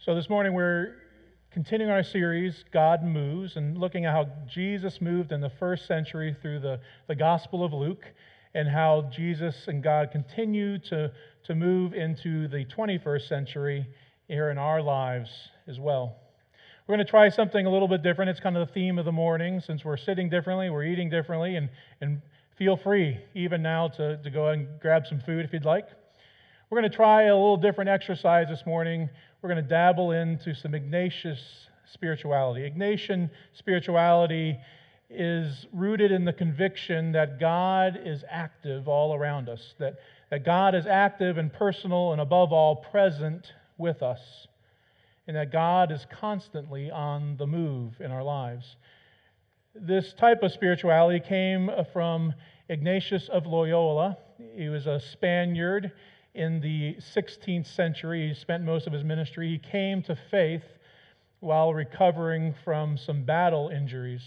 So this morning we're continuing our series, God Moves, and looking at how Jesus moved in the first century through the, the Gospel of Luke, and how Jesus and God continue to, to move into the 21st century here in our lives as well. We're going to try something a little bit different. It's kind of the theme of the morning. Since we're sitting differently, we're eating differently, and, and feel free even now to, to go and grab some food if you'd like. We're going to try a little different exercise this morning we're going to dabble into some Ignatius spirituality. Ignatian spirituality is rooted in the conviction that God is active all around us, that, that God is active and personal and above all present with us, and that God is constantly on the move in our lives. This type of spirituality came from Ignatius of Loyola. He was a Spaniard in the 16th century. He spent most of his ministry. He came to faith while recovering from some battle injuries.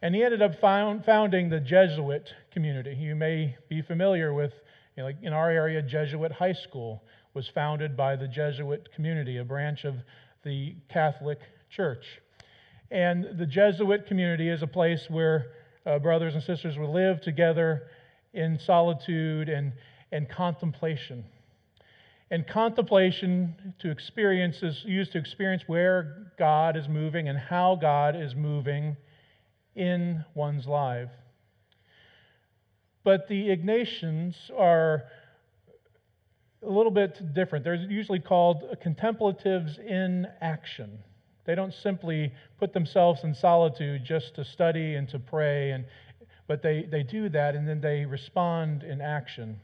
And he ended up found, founding the Jesuit community. You may be familiar with, you know, like in our area, Jesuit High School was founded by the Jesuit community, a branch of the Catholic Church. And the Jesuit community is a place where uh, brothers and sisters would live together in solitude and, and contemplation. And contemplation to experience is used to experience where God is moving and how God is moving in one's life. But the Ignatians are a little bit different. They're usually called contemplatives in action. They don't simply put themselves in solitude just to study and to pray, and, but they, they do that and then they respond in action.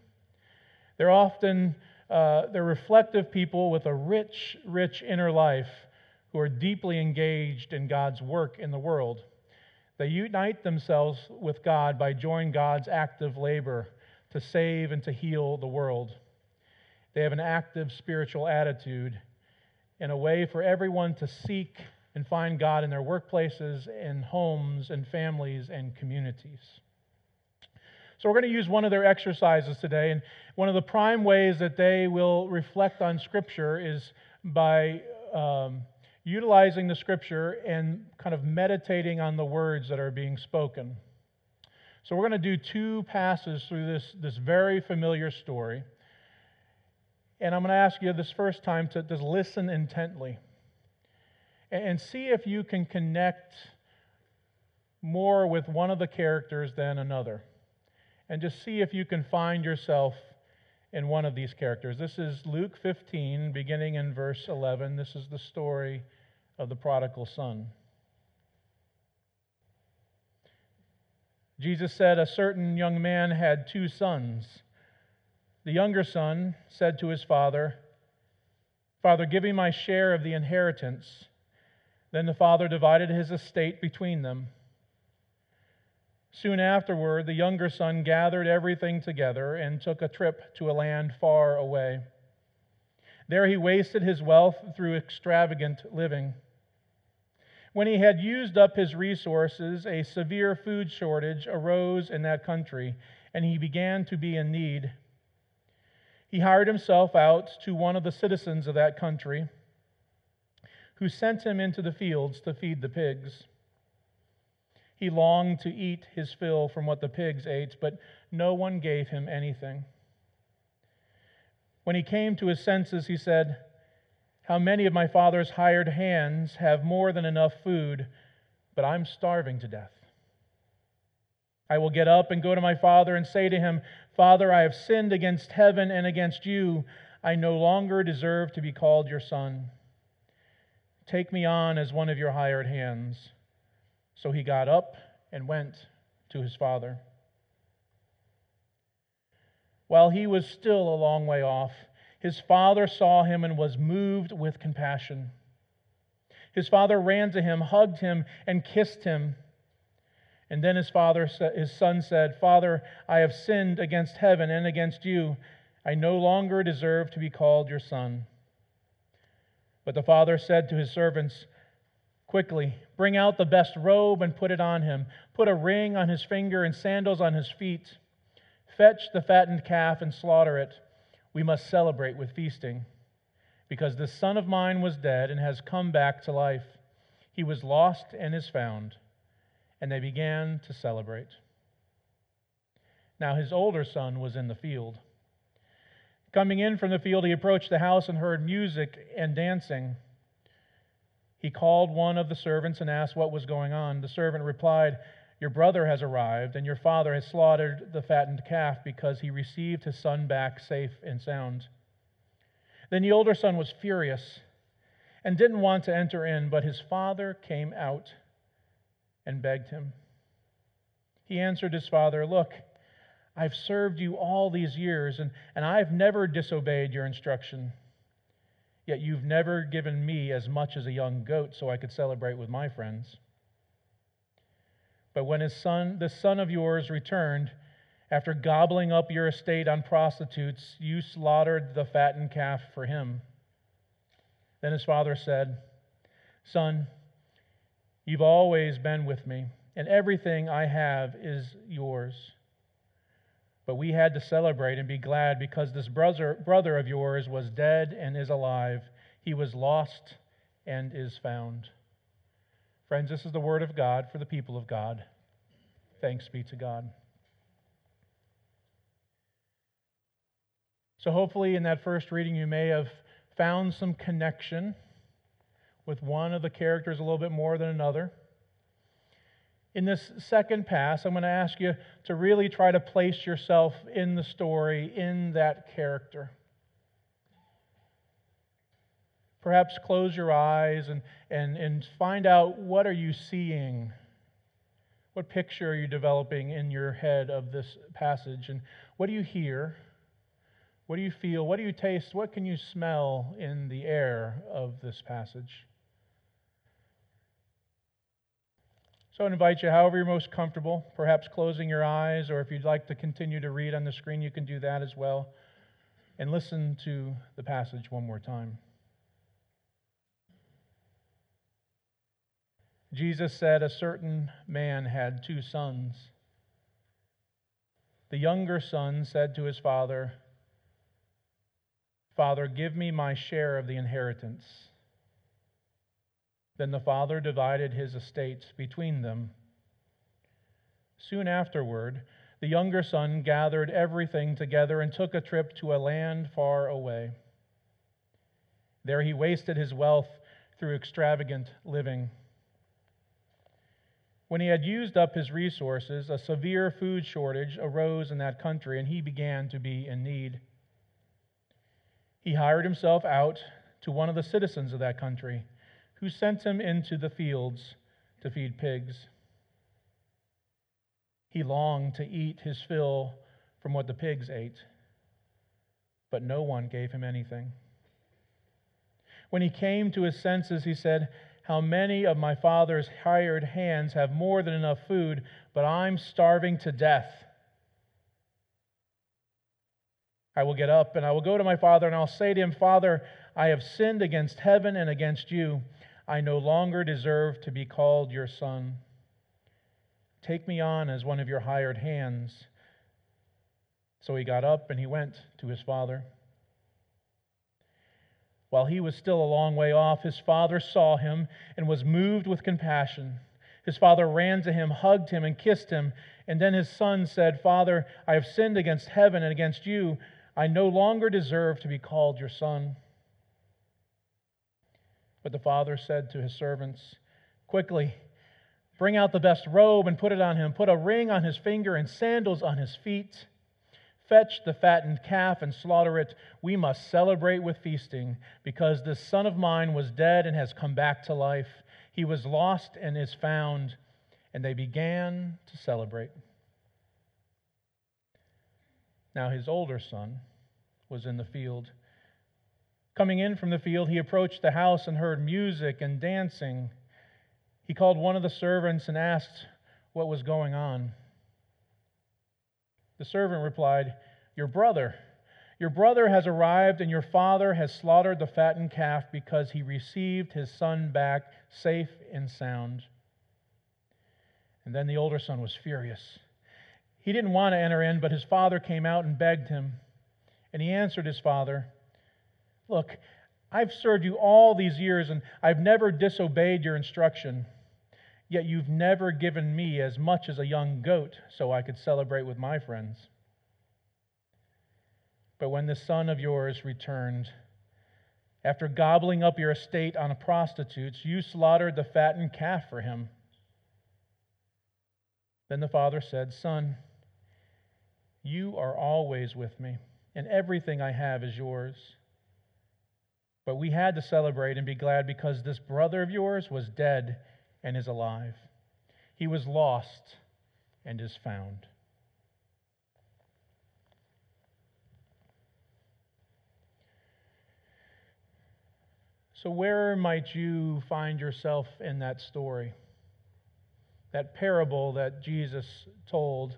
They're often uh, they're reflective people with a rich, rich inner life who are deeply engaged in God's work in the world. They unite themselves with God by joining God's active labor to save and to heal the world. They have an active spiritual attitude and a way for everyone to seek and find God in their workplaces, in homes, and families, and communities. So, we're going to use one of their exercises today. And one of the prime ways that they will reflect on Scripture is by um, utilizing the Scripture and kind of meditating on the words that are being spoken. So, we're going to do two passes through this, this very familiar story. And I'm going to ask you this first time to just listen intently and see if you can connect more with one of the characters than another and just see if you can find yourself in one of these characters. This is Luke 15, beginning in verse 11. This is the story of the prodigal son. Jesus said, A certain young man had two sons. The younger son said to his father, Father, give me my share of the inheritance. Then the father divided his estate between them. Soon afterward, the younger son gathered everything together and took a trip to a land far away. There he wasted his wealth through extravagant living. When he had used up his resources, a severe food shortage arose in that country, and he began to be in need. He hired himself out to one of the citizens of that country, who sent him into the fields to feed the pigs. He longed to eat his fill from what the pigs ate, but no one gave him anything. When he came to his senses, he said, How many of my father's hired hands have more than enough food, but I'm starving to death? I will get up and go to my father and say to him, Father, I have sinned against heaven and against you. I no longer deserve to be called your son. Take me on as one of your hired hands. So he got up and went to his father. While he was still a long way off, his father saw him and was moved with compassion. His father ran to him, hugged him, and kissed him. And then his father, his son said, "Father, I have sinned against heaven and against you. I no longer deserve to be called your son." But the father said to his servants, Quickly, bring out the best robe and put it on him. Put a ring on his finger and sandals on his feet. Fetch the fattened calf and slaughter it. We must celebrate with feasting. because this son of mine was dead and has come back to life. He was lost and is found. And they began to celebrate. Now his older son was in the field. Coming in from the field, he approached the house and heard music and dancing. He called one of the servants and asked what was going on. The servant replied, Your brother has arrived, and your father has slaughtered the fattened calf because he received his son back safe and sound. Then the older son was furious and didn't want to enter in, but his father came out and begged him. He answered his father, Look, I've served you all these years, and, and I've never disobeyed your instruction. Yet you've never given me as much as a young goat so I could celebrate with my friends. But when his son, the son of yours, returned, after gobbling up your estate on prostitutes, you slaughtered the fattened calf for him. Then his father said, Son, you've always been with me, and everything I have is yours. But we had to celebrate and be glad because this brother, brother of yours was dead and is alive. He was lost and is found. Friends, this is the word of God for the people of God. Thanks be to God. So, hopefully, in that first reading, you may have found some connection with one of the characters a little bit more than another. In this second pass, I'm going to ask you to really try to place yourself in the story, in that character. Perhaps close your eyes and, and, and find out what are you seeing? What picture are you developing in your head of this passage? And what do you hear? What do you feel? What do you taste? What can you smell in the air of this passage? So I invite you, however you're most comfortable, perhaps closing your eyes, or if you'd like to continue to read on the screen, you can do that as well. And listen to the passage one more time. Jesus said, A certain man had two sons. The younger son said to his father, Father, give me my share of the inheritance. Then the father divided his estates between them. Soon afterward, the younger son gathered everything together and took a trip to a land far away. There he wasted his wealth through extravagant living. When he had used up his resources, a severe food shortage arose in that country, and he began to be in need. He hired himself out to one of the citizens of that country who sent him into the fields to feed pigs. He longed to eat his fill from what the pigs ate, but no one gave him anything. When he came to his senses, he said, How many of my father's hired hands have more than enough food, but I'm starving to death? I will get up and I will go to my father and I'll say to him, Father, I have sinned against heaven and against you. I no longer deserve to be called your son. Take me on as one of your hired hands. So he got up and he went to his father. While he was still a long way off, his father saw him and was moved with compassion. His father ran to him, hugged him, and kissed him. And then his son said, Father, I have sinned against heaven and against you. I no longer deserve to be called your son. But the father said to his servants, Quickly, bring out the best robe and put it on him. Put a ring on his finger and sandals on his feet. Fetch the fattened calf and slaughter it. We must celebrate with feasting, because this son of mine was dead and has come back to life. He was lost and is found. And they began to celebrate. Now his older son was in the field. Coming in from the field, he approached the house and heard music and dancing. He called one of the servants and asked what was going on. The servant replied, Your brother, your brother has arrived, and your father has slaughtered the fattened calf because he received his son back safe and sound. And then the older son was furious. He didn't want to enter in, but his father came out and begged him. And he answered his father, Look, I've served you all these years and I've never disobeyed your instruction. Yet you've never given me as much as a young goat so I could celebrate with my friends. But when this son of yours returned, after gobbling up your estate on prostitutes, you slaughtered the fattened calf for him. Then the father said, Son, you are always with me, and everything I have is yours. But we had to celebrate and be glad because this brother of yours was dead and is alive. He was lost and is found. So, where might you find yourself in that story? That parable that Jesus told?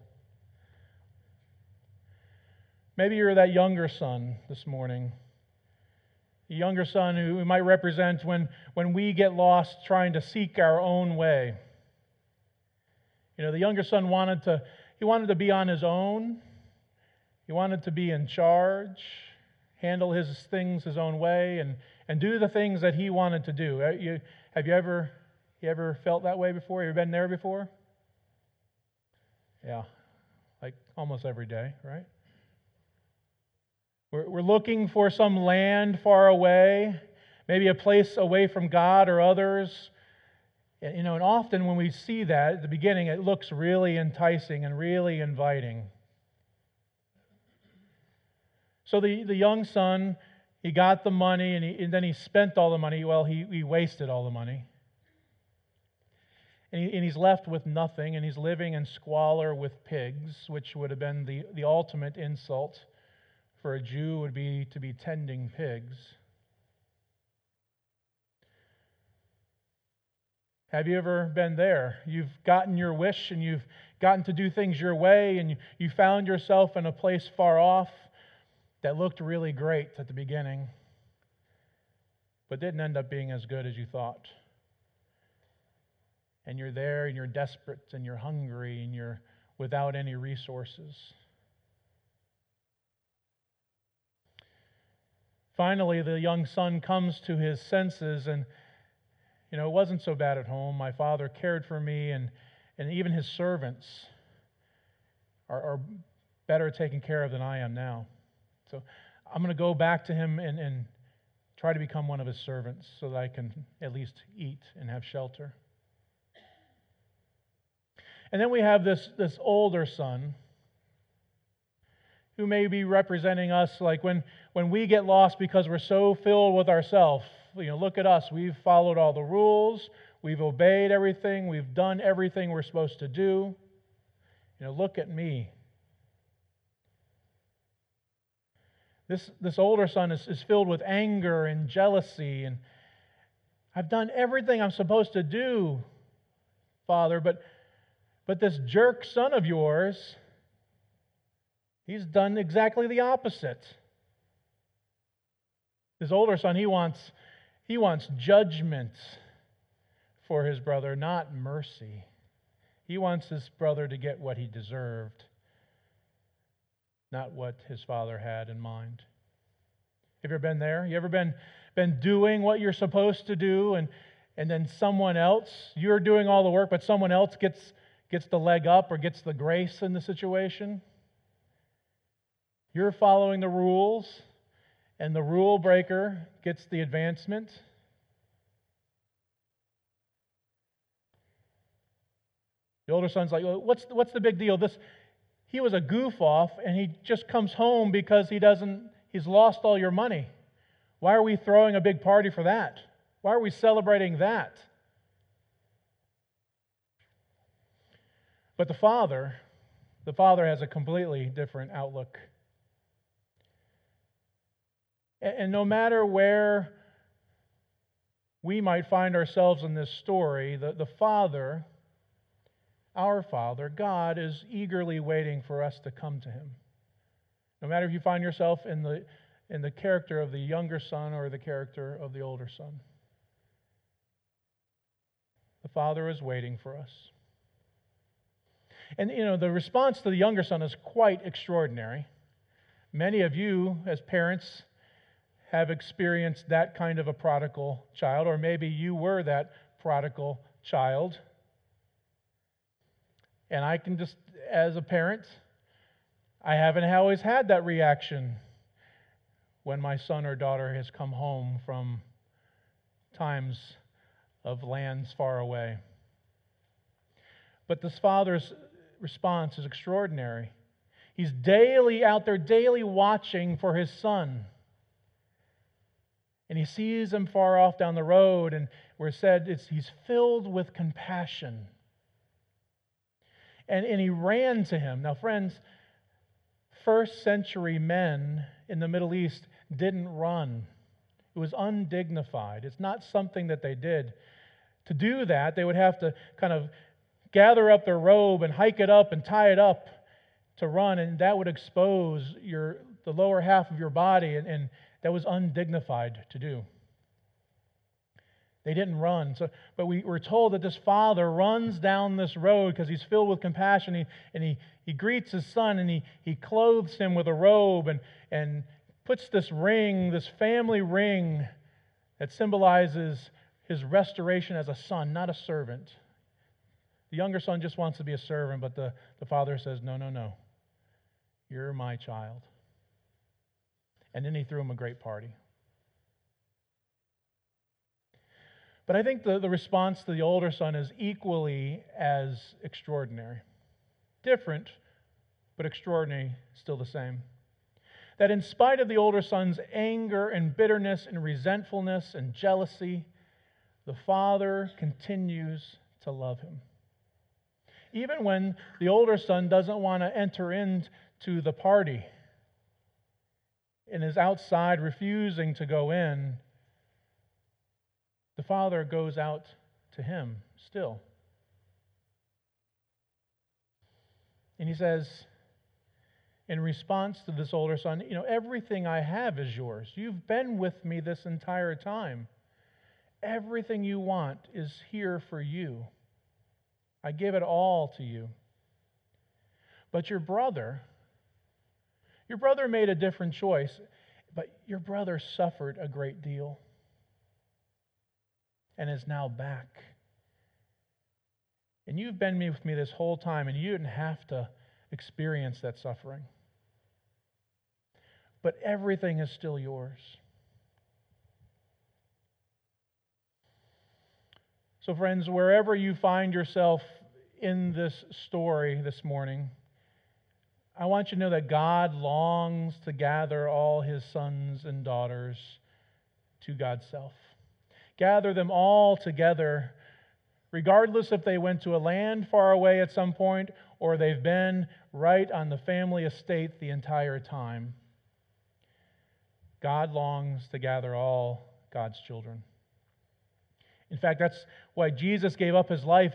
Maybe you're that younger son this morning. Younger son who might represent when, when we get lost trying to seek our own way. You know, the younger son wanted to, he wanted to be on his own. He wanted to be in charge, handle his things his own way, and and do the things that he wanted to do. Uh, you, have you ever, you ever felt that way before? Have you been there before? Yeah, like almost every day, right? We're, we're looking for some land far away, maybe a place away from God or others. And, you know, and often when we see that at the beginning, it looks really enticing and really inviting. So the, the young son he got the money and, he, and then he spent all the money. Well, he, he wasted all the money. And, he, and he's left with nothing, and he's living in squalor with pigs, which would have been the, the ultimate insult for a Jew would be to be tending pigs. Have you ever been there? You've gotten your wish and you've gotten to do things your way, and you, found yourself in a place far off that looked really great at the beginning, but didn't end up being as good as you thought. And you're there and you're desperate and you're hungry and you're without any resources. Finally, the young son comes to his senses and you know, it wasn't so bad at home. My father cared for me, and, and even his servants are, are better taken care of than I am now. So I'm going to go back to him and, and try to become one of his servants so that I can at least eat and have shelter. And then we have this, this older son who may be representing us like when, when we get lost because we're so filled with ourselves. You know, look at us. We've followed all the rules. We've obeyed everything. We've done everything we're supposed to do. You know, look at me. This, this older son is, is filled with anger and jealousy. And I've done everything I'm supposed to do, Father, but, but this jerk son of yours, he's done exactly the opposite. His older son, he wants, he wants judgment for his brother, not mercy. He wants his brother to get what he deserved not what his father had in mind. Have you ever been there? You ever been, been doing what you're supposed to do and, and then someone else, you're doing all the work, but someone else gets, gets the leg up or gets the grace in the situation? You're following the rules, and the rule breaker gets the advancement. The older son's like, well, what's, what's the big deal? This, he was a goof off and he just comes home because he doesn't he's lost all your money why are we throwing a big party for that why are we celebrating that but the father the father has a completely different outlook and no matter where we might find ourselves in this story the, the father our Father, God, is eagerly waiting for us to come to Him. No matter if you find yourself in the, in the character of the younger son or the character of the older son, the Father is waiting for us. And, you know, the response to the younger son is quite extraordinary. Many of you, as parents, have experienced that kind of a prodigal child, or maybe you were that prodigal child. And I can just, as a parent, I haven't always had that reaction when my son or daughter has come home from times of lands far away. But this father's response is extraordinary. He's daily out there, daily watching for his son. And he sees him far off down the road, and we're said it's, he's filled with compassion. And, and he ran to him. Now, friends, first century men in the Middle East didn't run. It was undignified. It's not something that they did. To do that, they would have to kind of gather up their robe and hike it up and tie it up to run, and that would expose your, the lower half of your body, and, and that was undignified to do. They didn't run. So, but we were told that this father runs down this road because he's filled with compassion. He, and he, he greets his son and he, he clothes him with a robe and, and puts this ring, this family ring, that symbolizes his restoration as a son, not a servant. The younger son just wants to be a servant, but the, the father says, No, no, no. You're my child. And then he threw him a great party. But I think the, the response to the older son is equally as extraordinary. Different, but extraordinary, still the same. That in spite of the older son's anger and bitterness and resentfulness and jealousy, the father continues to love him. Even when the older son doesn't want to enter into the party and is outside refusing to go in, the father goes out to him still. And he says, in response to this older son, You know, everything I have is yours. You've been with me this entire time. Everything you want is here for you. I give it all to you. But your brother, your brother made a different choice, but your brother suffered a great deal and is now back. And you've been with me this whole time, and you didn't have to experience that suffering. But everything is still yours. So, friends, wherever you find yourself in this story this morning, I want you to know that God longs to gather all his sons and daughters to God's self. Gather them all together, regardless if they went to a land far away at some point or they've been right on the family estate the entire time. God longs to gather all God's children. In fact, that's why Jesus gave up his life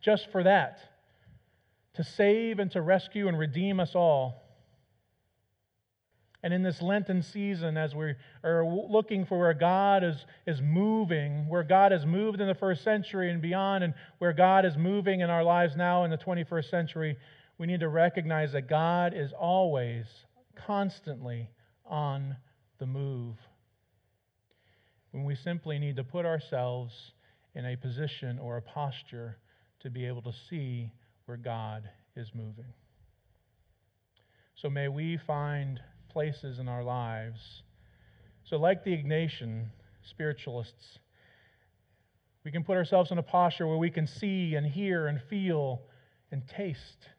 just for that to save and to rescue and redeem us all. And in this Lenten season, as we are looking for where God is, is moving, where God has moved in the first century and beyond, and where God is moving in our lives now in the 21st century, we need to recognize that God is always, constantly on the move. When we simply need to put ourselves in a position or a posture to be able to see where God is moving. So may we find places in our lives. So, like the Ignatian spiritualists, we can put ourselves in a posture where we can see and hear and feel and taste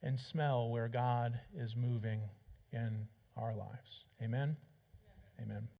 and smell where God is moving in our lives. Amen? Amen.